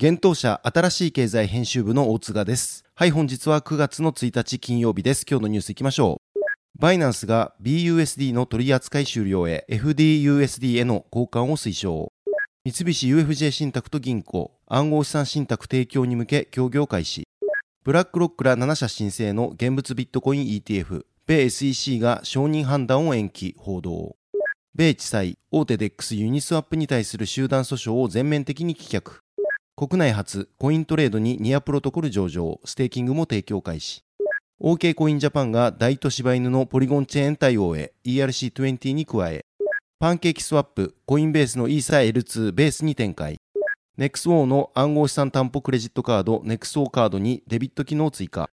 現当社新しい経済編集部の大塚です。はい本日は9月の1日金曜日です。今日のニュースいきましょう。バイナンスが BUSD の取扱い終了へ FDUSD への交換を推奨。三菱 UFJ 信託と銀行暗号資産信託提供に向け協業開始。ブラックロックら7社申請の現物ビットコイン ETF 米 SEC が承認判断を延期報道。米地裁大手 DEX ユニスワップに対する集団訴訟を全面的に棄却。国内初コイントレードにニアプロトコル上場ステーキングも提供開始 OK コインジャパンが大都市柴犬のポリゴンチェーン対応へ ERC20 に加えパンケーキスワップコインベースのイーサ L2 ベースに展開 NEXO の暗号資産担保クレジットカード NEXO カードにデビット機能追加。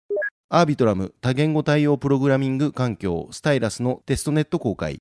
アービトラム多言語対応プログラミング環境スタイラスのテストネット公開。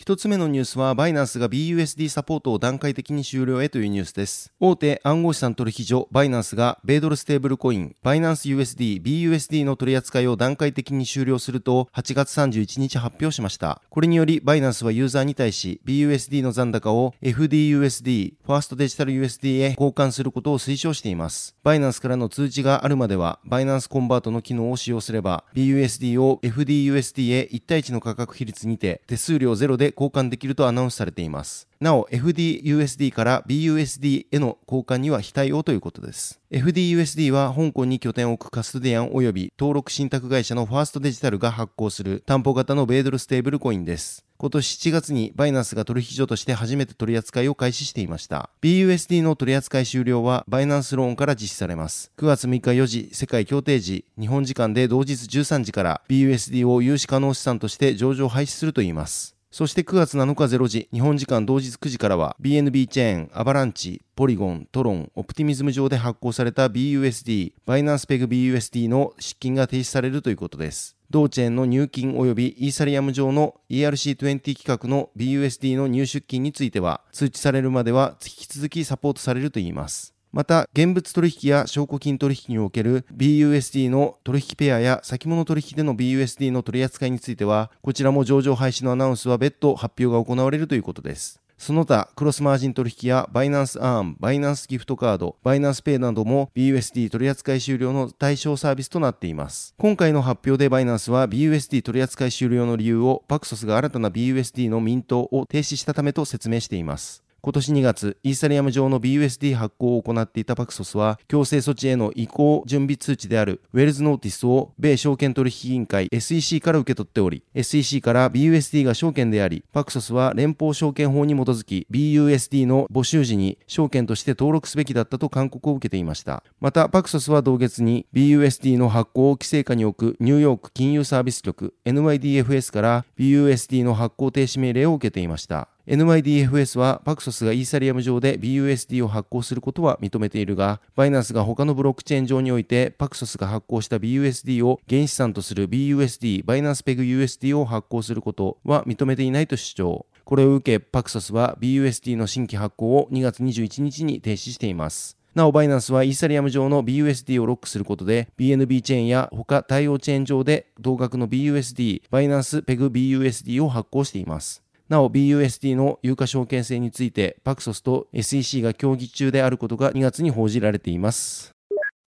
一つ目のニュースは、バイナンスが BUSD サポートを段階的に終了へというニュースです。大手暗号資産取引所バイナンスが、米ドルステーブルコイン、バイナンス USD、BUSD の取り扱いを段階的に終了すると、8月31日発表しました。これにより、バイナンスはユーザーに対し、BUSD の残高を FDUSD、ファーストデジタル USD へ交換することを推奨しています。バイナンスからの通知があるまでは、バイナンスコンバートの機能を使用すれば、BUSD を FDUSD へ1対1の価格比率にて、手数料ゼロで交換できるとアナウンスされています。なお、FDUSD から BUSD への交換には非対応ということです。FDUSD は香港に拠点を置くカストディアン及び登録信託会社のファーストデジタルが発行する担保型の米ドルステーブルコインです。今年7月にバイナンスが取引所として初めて取り扱いを開始していました。BUSD の取り扱い終了はバイナンスローンから実施されます。9月3日4時、世界協定時、日本時間で同日13時から BUSD を有資可能資産として上場廃止するといいます。そして9月7日0時、日本時間同日9時からは BNB チェーン、アバランチ、ポリゴン、トロン、オプティミズム上で発行された BUSD、バイナンスペグ BUSD の出金が停止されるということです。同チェーンの入金及びイーサリアム上の ERC20 規格の BUSD の入出金については通知されるまでは引き続きサポートされるといいます。また、現物取引や証拠金取引における BUSD の取引ペアや先物取引での BUSD の取り扱いについては、こちらも上場廃止のアナウンスは別途発表が行われるということです。その他、クロスマージン取引やバイナンスアーン、バイナンスギフトカード、バイナンスペイなども BUSD 取扱い終了の対象サービスとなっています。今回の発表でバイナンスは BUSD 取扱い終了の理由をパクソスが新たな BUSD のミントを停止したためと説明しています。今年2月、イーサリアム上の BUSD 発行を行っていたパクソスは、強制措置への移行準備通知であるウェルズノーティスを米証券取引委員会 SEC から受け取っており、SEC から BUSD が証券であり、パクソスは連邦証券法に基づき BUSD の募集時に証券として登録すべきだったと勧告を受けていました。また、パクソスは同月に BUSD の発行を規制下に置くニューヨーク金融サービス局 NYDFS から BUSD の発行停止命令を受けていました。NYDFS はパクソスがイーサリアム上で BUSD を発行することは認めているが、バイナンスが他のブロックチェーン上においてパクソスが発行した BUSD を原資産とする BUSD、バイナンスペグ USD を発行することは認めていないと主張。これを受け、パクソスは BUSD の新規発行を2月21日に停止しています。なお、バイナンスはイーサリアム上の BUSD をロックすることで、BNB チェーンや他対応チェーン上で同額の BUSD、バイナンスペグ BUSD を発行しています。なお BUSD の有価証券性について、パクソスと SEC が協議中であることが2月に報じられています。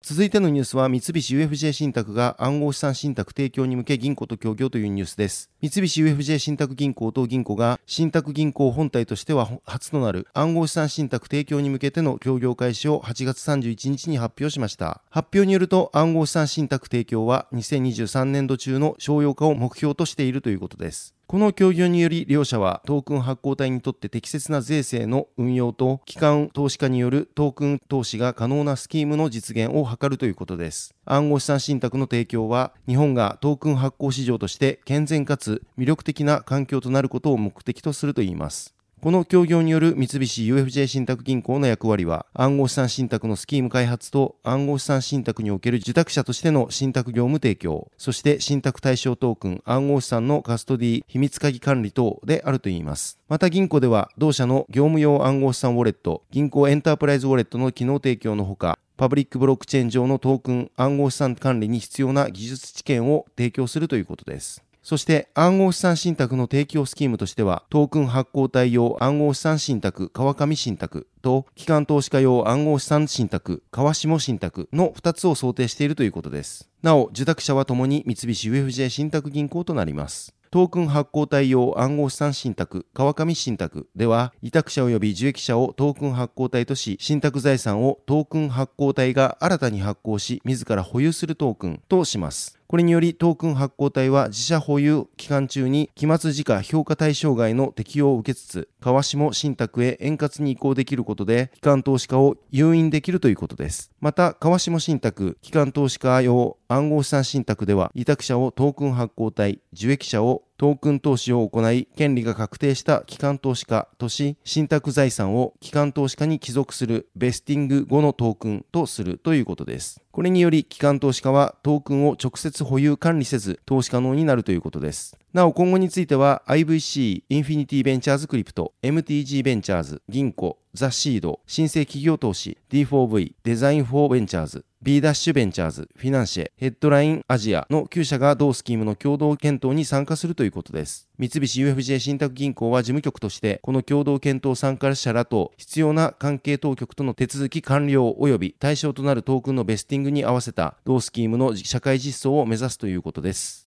続いてのニュースは三菱 UFJ 信託が暗号資産信託提供に向け銀行と協業というニュースです。三菱 UFJ 信託銀行と銀行が信託銀行本体としては初となる暗号資産信託提供に向けての協業開始を8月31日に発表しました。発表によると暗号資産信託提供は2023年度中の商用化を目標としているということです。この協業により両社はトークン発行体にとって適切な税制の運用と機関投資家によるトークン投資が可能なスキームの実現を図るということです。暗号資産信託の提供は日本がトークン発行市場として健全かつ魅力的な環境となることを目的とするといいます。この協業による三菱 UFJ 信託銀行の役割は、暗号資産信託のスキーム開発と暗号資産信託における受託者としての信託業務提供、そして信託対象トークン、暗号資産のカストディ、秘密鍵管理等であるといいます。また銀行では、同社の業務用暗号資産ウォレット、銀行エンタープライズウォレットの機能提供のほか、パブリックブロックチェーン上のトークン、暗号資産管理に必要な技術知見を提供するということです。そして暗号資産信託の提供スキームとしては、トークン発行対応暗号資産信託川上信託と、機関投資家用暗号資産信託川下信託の2つを想定しているということです。なお、受託者はともに三菱 UFJ 信託銀行となります。トークン発行対応暗号資産信託、川上信託では、委託者及び受益者をトークン発行体とし、信託財産をトークン発行体が新たに発行し、自ら保有するトークンとします。これによりトークン発行体は自社保有期間中に期末時価評価対象外の適用を受けつつ、川下信託へ円滑に移行できることで、機関投資家を誘引できるということです。また、川下信託、機関投資家用暗号資産信託では、委託者をトークン発行体、受益者をトークン投資を行い、権利が確定した機関投資家とし、信託財産を機関投資家に帰属するベスティング後のトークンとするということです。これにより、機関投資家はトークンを直接保有管理せず、投資可能になるということです。なお、今後については、IVC、インフィニティベンチャーズクリプト、MTG ベンチャーズ、ギンコ、ザ・シード、新生企業投資、D4V、デザイン・フォー・ベンチャーズ、B ダッシュベンチャーズ、フィナンシェ、ヘッドラインアジアの9社が同スキームの共同検討に参加するということです。三菱 UFJ 信託銀行は事務局として、この共同検討参加者らと必要な関係当局との手続き完了及び対象となるトークンのベスティングに合わせた同スキームの社会実装を目指すということです。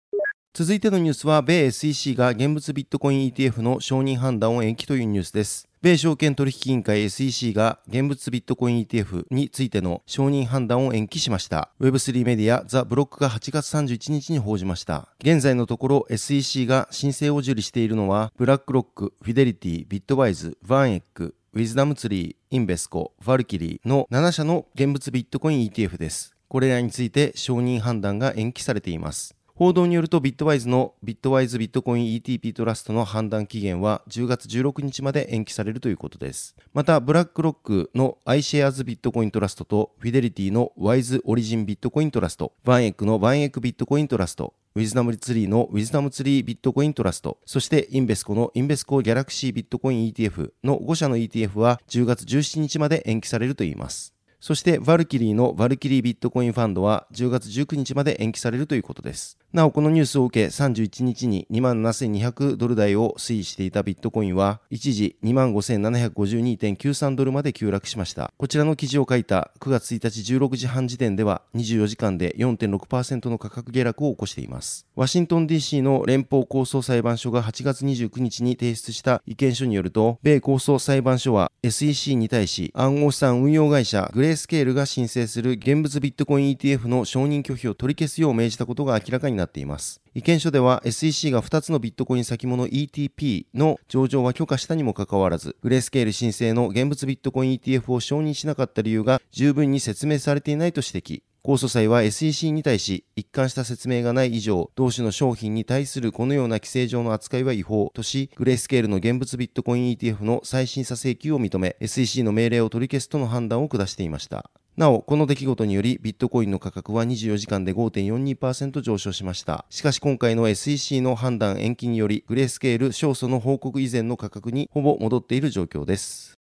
続いてのニュースは、米 SEC が現物ビットコイン ETF の承認判断を延期というニュースです。米証券取引委員会 SEC が現物ビットコイン ETF についての承認判断を延期しました。Web3 メディアザ・ブロックが8月31日に報じました。現在のところ SEC が申請を受理しているのは、ブラックロック、フィデリティ、ビットワイズ、ヴァンエック、ウィズダムツリー、インベスコ、ヴァルキリーの7社の現物ビットコイン ETF です。これらについて承認判断が延期されています。報道によるとビットワイズのビットワイズビットコイン ETP トラストの判断期限は10月16日まで延期されるということです。また、ブラックロックの iShares ビットコイントラストとフィデリティのワイズオリジンビットコイントラスト、バンエックのバンエックビットコイントラスト、ウィズダムツリーのウィズダムツリービットコイントラスト、そしてインベスコのインベスコギャラクシービットコイン ETF の5社の ETF は10月17日まで延期されるといいます。そして、ヴァルキリーのヴァルキリービットコインファンドは10月19日まで延期されるということです。なお、このニュースを受け、31日に27,200ドル台を推移していたビットコインは、一時25,752.93ドルまで急落しました。こちらの記事を書いた9月1日16時半時点では、24時間で4.6%の価格下落を起こしています。ワシントン DC の連邦高層裁判所が8月29日に提出した意見書によると、米高層裁判所は SEC に対し、暗号資産運用会社グレースケールが申請する現物ビットコイン ETF の承認拒否を取り消すよう命じたことが明らかになりましたなっています。意見書では SEC が2つのビットコイン先物 ETP の上場は許可したにもかかわらず、グレースケール申請の現物ビットコイン ETF を承認しなかった理由が十分に説明されていないと指摘。控訴裁は SEC に対し、一貫した説明がない以上、同種の商品に対するこのような規制上の扱いは違法とし、グレースケールの現物ビットコイン ETF の再審査請求を認め、SEC の命令を取り消すとの判断を下していました。なお、この出来事によりビットコインの価格は24時間で5.42%上昇しました。しかし今回の SEC の判断延期により、グレースケール勝訴の報告以前の価格にほぼ戻っている状況です。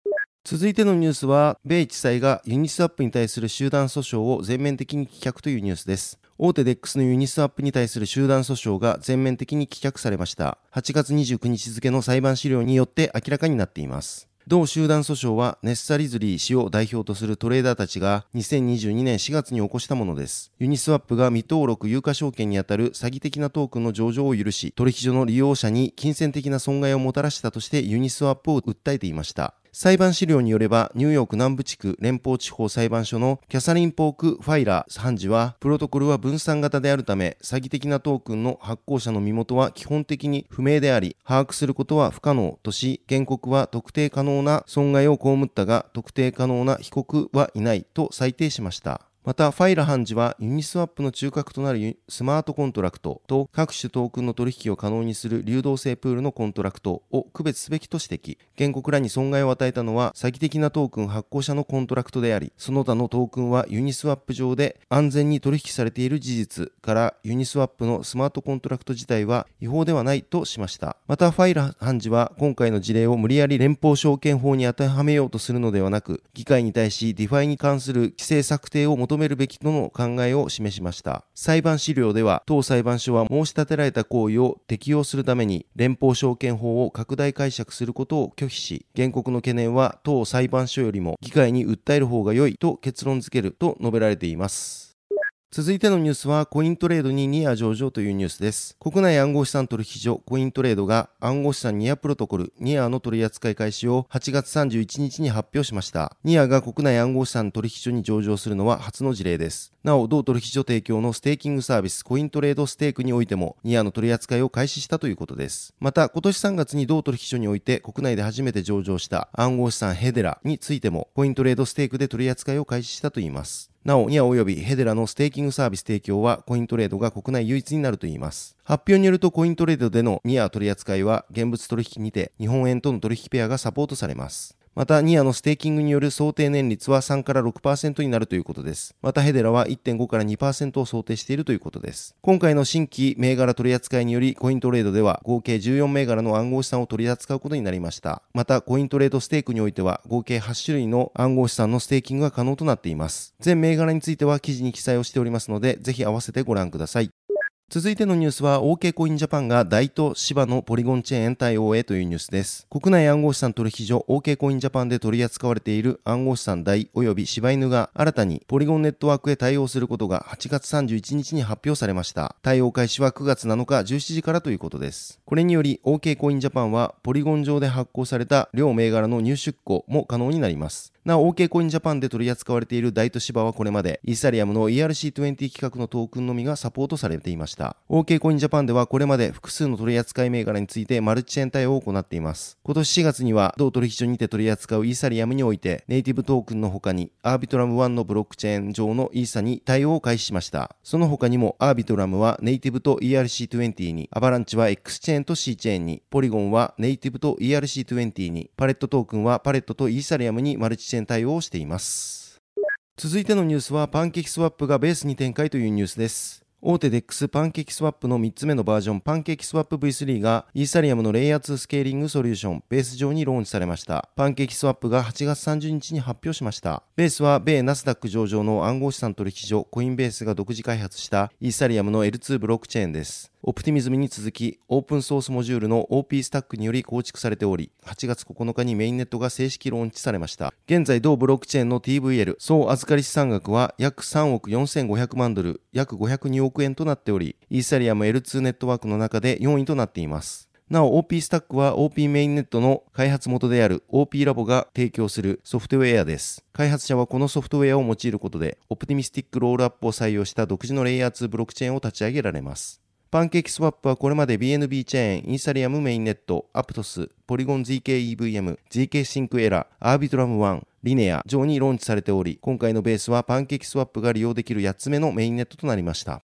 続いてのニュースは、米地裁がユニスワップに対する集団訴訟を全面的に棄却というニュースです。大手 DEX のユニスワップに対する集団訴訟が全面的に棄却されました。8月29日付の裁判資料によって明らかになっています。同集団訴訟はネッサ・リズリー氏を代表とするトレーダーたちが2022年4月に起こしたものです。ユニスワップが未登録有価証券にあたる詐欺的なトークンの上場を許し、取引所の利用者に金銭的な損害をもたらしたとしてユニスワップを訴えていました。裁判資料によれば、ニューヨーク南部地区連邦地方裁判所のキャサリン・ポーク・ファイラー判事は、プロトコルは分散型であるため、詐欺的なトークンの発行者の身元は基本的に不明であり、把握することは不可能とし、原告は特定可能な損害を被ったが、特定可能な被告はいないと裁定しました。また、ファイラ判事はユニスワップの中核となるスマートコントラクトと各種トークンの取引を可能にする流動性プールのコントラクトを区別すべきと指摘。原告らに損害を与えたのは詐欺的なトークン発行者のコントラクトであり、その他のトークンはユニスワップ上で安全に取引されている事実からユニスワップのスマートコントラクト自体は違法ではないとしました。また、ファイラ判事は今回の事例を無理やり連邦証券法に当てはめようとするのではなく、議会に対しディファイに関する規制策定を求めるべきとの考えを示しました。裁判資料では、当裁判所は申し立てられた行為を適用するために、連邦証券法を拡大解釈することを拒否し、原告の懸念は当裁判所よりも議会に訴える方が良いと結論付けると述べられています。続いてのニュースは、コイントレードにニア上場というニュースです。国内暗号資産取引所コイントレードが暗号資産ニアプロトコルニアの取り扱い開始を8月31日に発表しました。ニアが国内暗号資産取引所に上場するのは初の事例です。なお、同取引所提供のステーキングサービスコイントレードステークにおいてもニアの取り扱いを開始したということです。また、今年3月に同取引所において国内で初めて上場した暗号資産ヘデラについてもコイントレードステークで取り扱いを開始したといいます。なお、ニアおよびヘデラのステーキングサービス提供はコイントレードが国内唯一になるといいます。発表によるとコイントレードでのニア取り扱いは現物取引にて日本円との取引ペアがサポートされます。また、ニアのステーキングによる想定年率は3から6%になるということです。また、ヘデラは1.5から2%を想定しているということです。今回の新規銘柄取り扱いにより、コイントレードでは合計14銘柄の暗号資産を取り扱うことになりました。また、コイントレードステークにおいては、合計8種類の暗号資産のステーキングが可能となっています。全銘柄については記事に記載をしておりますので、ぜひ合わせてご覧ください。続いてのニュースは OK コインジャパンが大と芝のポリゴンチェーン対応へというニュースです。国内暗号資産取引所 OK コインジャパンで取り扱われている暗号資産大及び柴犬が新たにポリゴンネットワークへ対応することが8月31日に発表されました。対応開始は9月7日17時からということです。これにより OK コインジャパンはポリゴン上で発行された両銘柄の入出庫も可能になります。なお、OK コインジャパンで取り扱われている大都市場はこれまで、イーサリアムの ERC20 規格のトークンのみがサポートされていました。OK コインジャパンではこれまで複数の取り扱い銘柄についてマルチチェーン対応を行っています。今年4月には、同取引所にて取り扱うイーサリアムにおいて、ネイティブトークンの他に、アービトラム1のブロックチェーン上のイーサに対応を開始しました。その他にも、アービトラムはネイティブと ERC20 に、アバランチは X チェーンと C チェーンに、ポリゴンはネイティブと ERC20 に、パレットトークンはパレットとイーサリアムにマルチチェーン対応をしてい。ます続いてのニュースはパンケーキスワップがベースに展開というニュースです大手 DEX パンケーキスワップの3つ目のバージョンパンケーキスワップ V3 がイーサリアムのレイヤー2スケーリングソリューションベース上にローンチされました。パンケーキスワップが8月30日に発表しました。ベースは米ナスダック上場の暗号資産取引所コインベースが独自開発したイーサリアムの L2 ブロックチェーンです。オプティミズムに続き、オープンソースモジュールの OP スタックにより構築されており、8月9日にメインネットが正式ローンチされました。現在、同ブロックチェーンの TVL、総預かり資産額は約3億4500万ドル、約502億円となっており、イーサリアム L2 ネットワークの中で4位となっています。なお OP スタックは OP メインネットの開発元である OP ラボが提供するソフトウェアです。開発者はこのソフトウェアを用いることで、オプティミスティックロールアップを採用した独自のレイヤー2ブロックチェーンを立ち上げられます。パンケーキスワップはこれまで BNB チェーン、イーサリアムメインネット、アプトス、ポリゴン ZKEVM、 zkSync Era、アービトラム1、リネア上にローンチされており、今回のベースはパンケーキスワップが利用できる8つ目のメインネットとなりました。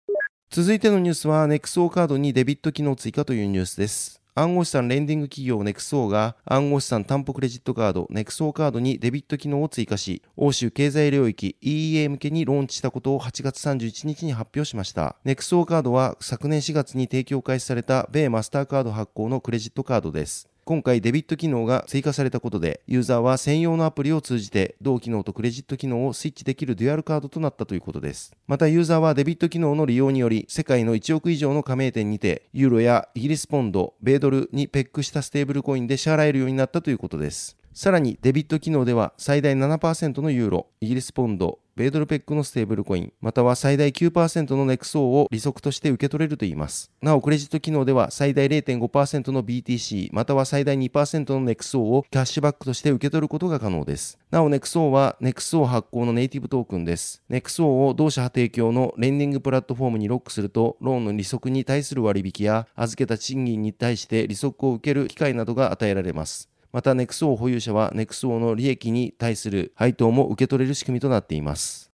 続いてのニュースは NEXO カードにデビット機能追加というニュースです。暗号資産レンディング企業 NEXO が暗号資産担保クレジットカード NEXO カードにデビット機能を追加し、欧州経済領域 EEA 向けにローンチしたことを8月31日に発表しました。NEXO カードは昨年4月に提供開始された米マスターカード発行のクレジットカードです。今回デビット機能が追加されたことで、ユーザーは専用のアプリを通じて同機能とクレジット機能をスイッチできるデュアルカードとなったということです。またユーザーはデビット機能の利用により、世界の1億以上の加盟店にて、ユーロやイギリスポンド、米ドルにペッグしたステーブルコインで支払えるようになったということです。さらにデビット機能では最大7%のユーロ、イギリスポンド、米ドルペッグのステーブルコイン、または最大9%のネクソーを利息として受け取れるといいます。なお、クレジット機能では最大0.5%の BTC、または最大2%のネクソーをキャッシュバックとして受け取ることが可能です。なお、ネクソーはネクソー発行のネイティブトークンです。ネクソーを同社提供のレンディングプラットフォームにロックすると、ローンの利息に対する割引や預けた資金に対して利息を受ける機会などが与えられます。また、ネクソー保有者はネクソーの利益に対する配当も受け取れる仕組みとなっています。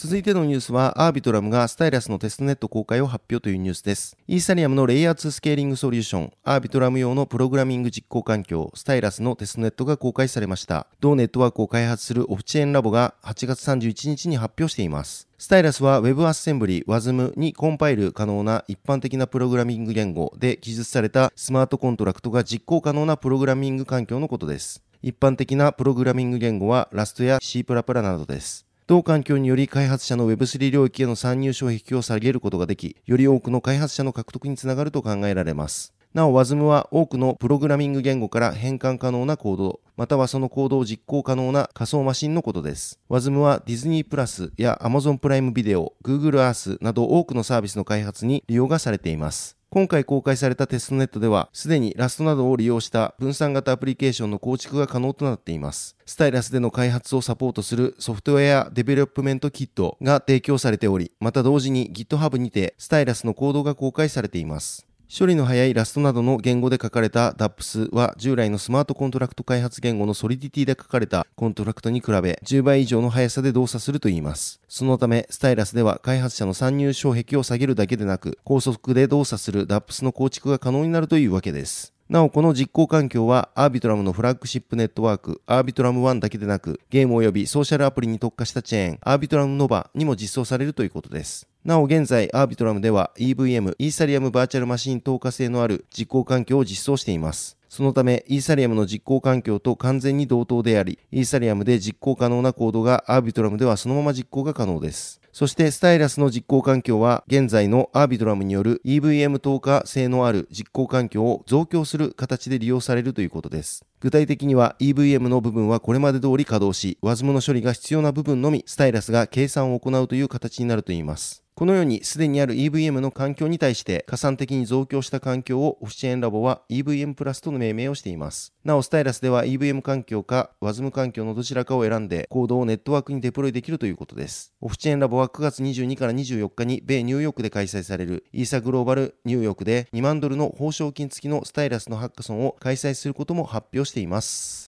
続いてのニュースは、アービトラムがスタイラスのテストネット公開を発表というニュースです。イーサリアムのレイヤー2スケーリングソリューション、アービトラム用のプログラミング実行環境、スタイラスのテストネットが公開されました。同ネットワークを開発するオフチェーンラボが8月31日に発表しています。スタイラスは WebAssembly、WASM にコンパイル可能な一般的なプログラミング言語で記述されたスマートコントラクトが実行可能なプログラミング環境のことです。一般的なプログラミング言語は Rust や C++ などです。同環境により開発者の Web3 領域への参入障壁を下げることができ、より多くの開発者の獲得につながると考えられます。なお、WASM は多くのプログラミング言語から変換可能なコード、またはそのコードを実行可能な仮想マシンのことです。WASM はディズニープラスや Amazon プライムビデオ、Google Earth など多くのサービスの開発に利用がされています。今回公開されたテストネットでは、すでに Rust などを利用した分散型アプリケーションの構築が可能となっています。スタイラスでの開発をサポートするソフトウェアデベロップメントキットが提供されており、また同時に GitHub にてスタイラスのコードが公開されています。処理の早い Rust などの言語で書かれた DAPS は従来のスマートコントラクト開発言語の Solidity で書かれたコントラクトに比べ10倍以上の速さで動作するといいます。そのため、スタイラスでは開発者の参入障壁を下げるだけでなく、高速で動作する DAPS の構築が可能になるというわけです。なお、この実行環境は、アービトラムのフラッグシップネットワーク、アービトラム1だけでなく、ゲーム及びソーシャルアプリに特化したチェーン、アービトラムノバにも実装されるということです。なお現在、アービトラムでは EVM、イーサリアムバーチャルマシン等価性のある実行環境を実装しています。そのため、イーサリアムの実行環境と完全に同等であり、イーサリアムで実行可能なコードがアービトラムではそのまま実行が可能です。そしてスタイラスの実行環境は現在のアービドラムによる EVM 透過性のある実行環境を増強する形で利用されるということです。具体的には EVM の部分はこれまで通り稼働し、WASM の処理が必要な部分のみスタイラスが計算を行うという形になるといいます。このようにすでにある EVM の環境に対して加算的に増強した環境をオフチェーンラボは EVM プラスとの命名をしています。なお、スタイラスでは EVM 環境か WASM 環境のどちらかを選んでコードをネットワークにデプロイできるということです。オフチェーンラボは9月22から24日に米ニューヨークで開催されるイーサグローバルニューヨークで2万ドルの報奨金付きのスタイラスのハッカソンを開催することも発表しています。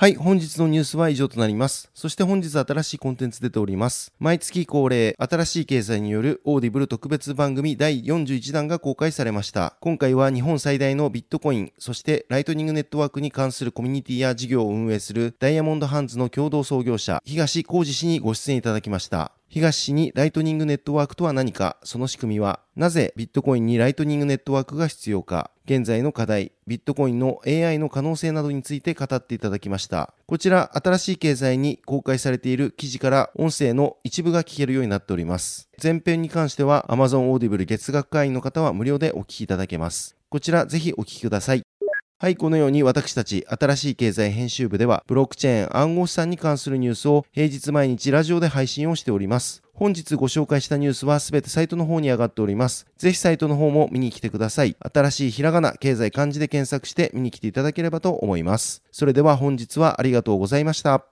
はい、本日のニュースは以上となります。そして本日新しいコンテンツ出ております。毎月恒例、新しい経済によるオーディブル特別番組第41弾が公開されました。今回は日本最大のビットコイン、そしてライトニングネットワークに関するコミュニティや事業を運営するダイヤモンドハンズの共同創業者、東晃慈氏にご出演いただきました。東氏にライトニングネットワークとは何か、その仕組みは、なぜビットコインにライトニングネットワークが必要か、現在の課題、ビットコインの AI の可能性などについて語っていただきました。こちら、新しい経済に公開されている記事から音声の一部が聞けるようになっております。前編に関しては Amazon Audible 月額会員の方は無料でお聞きいただけます。こちらぜひお聞きください。はい、このように私たち新しい経済編集部ではブロックチェーン暗号資産に関するニュースを平日毎日ラジオで配信をしております。本日ご紹介したニュースはすべてサイトの方に上がっております。ぜひサイトの方も見に来てください。新しいひらがな、経済漢字で検索して見に来ていただければと思います。それでは本日はありがとうございました。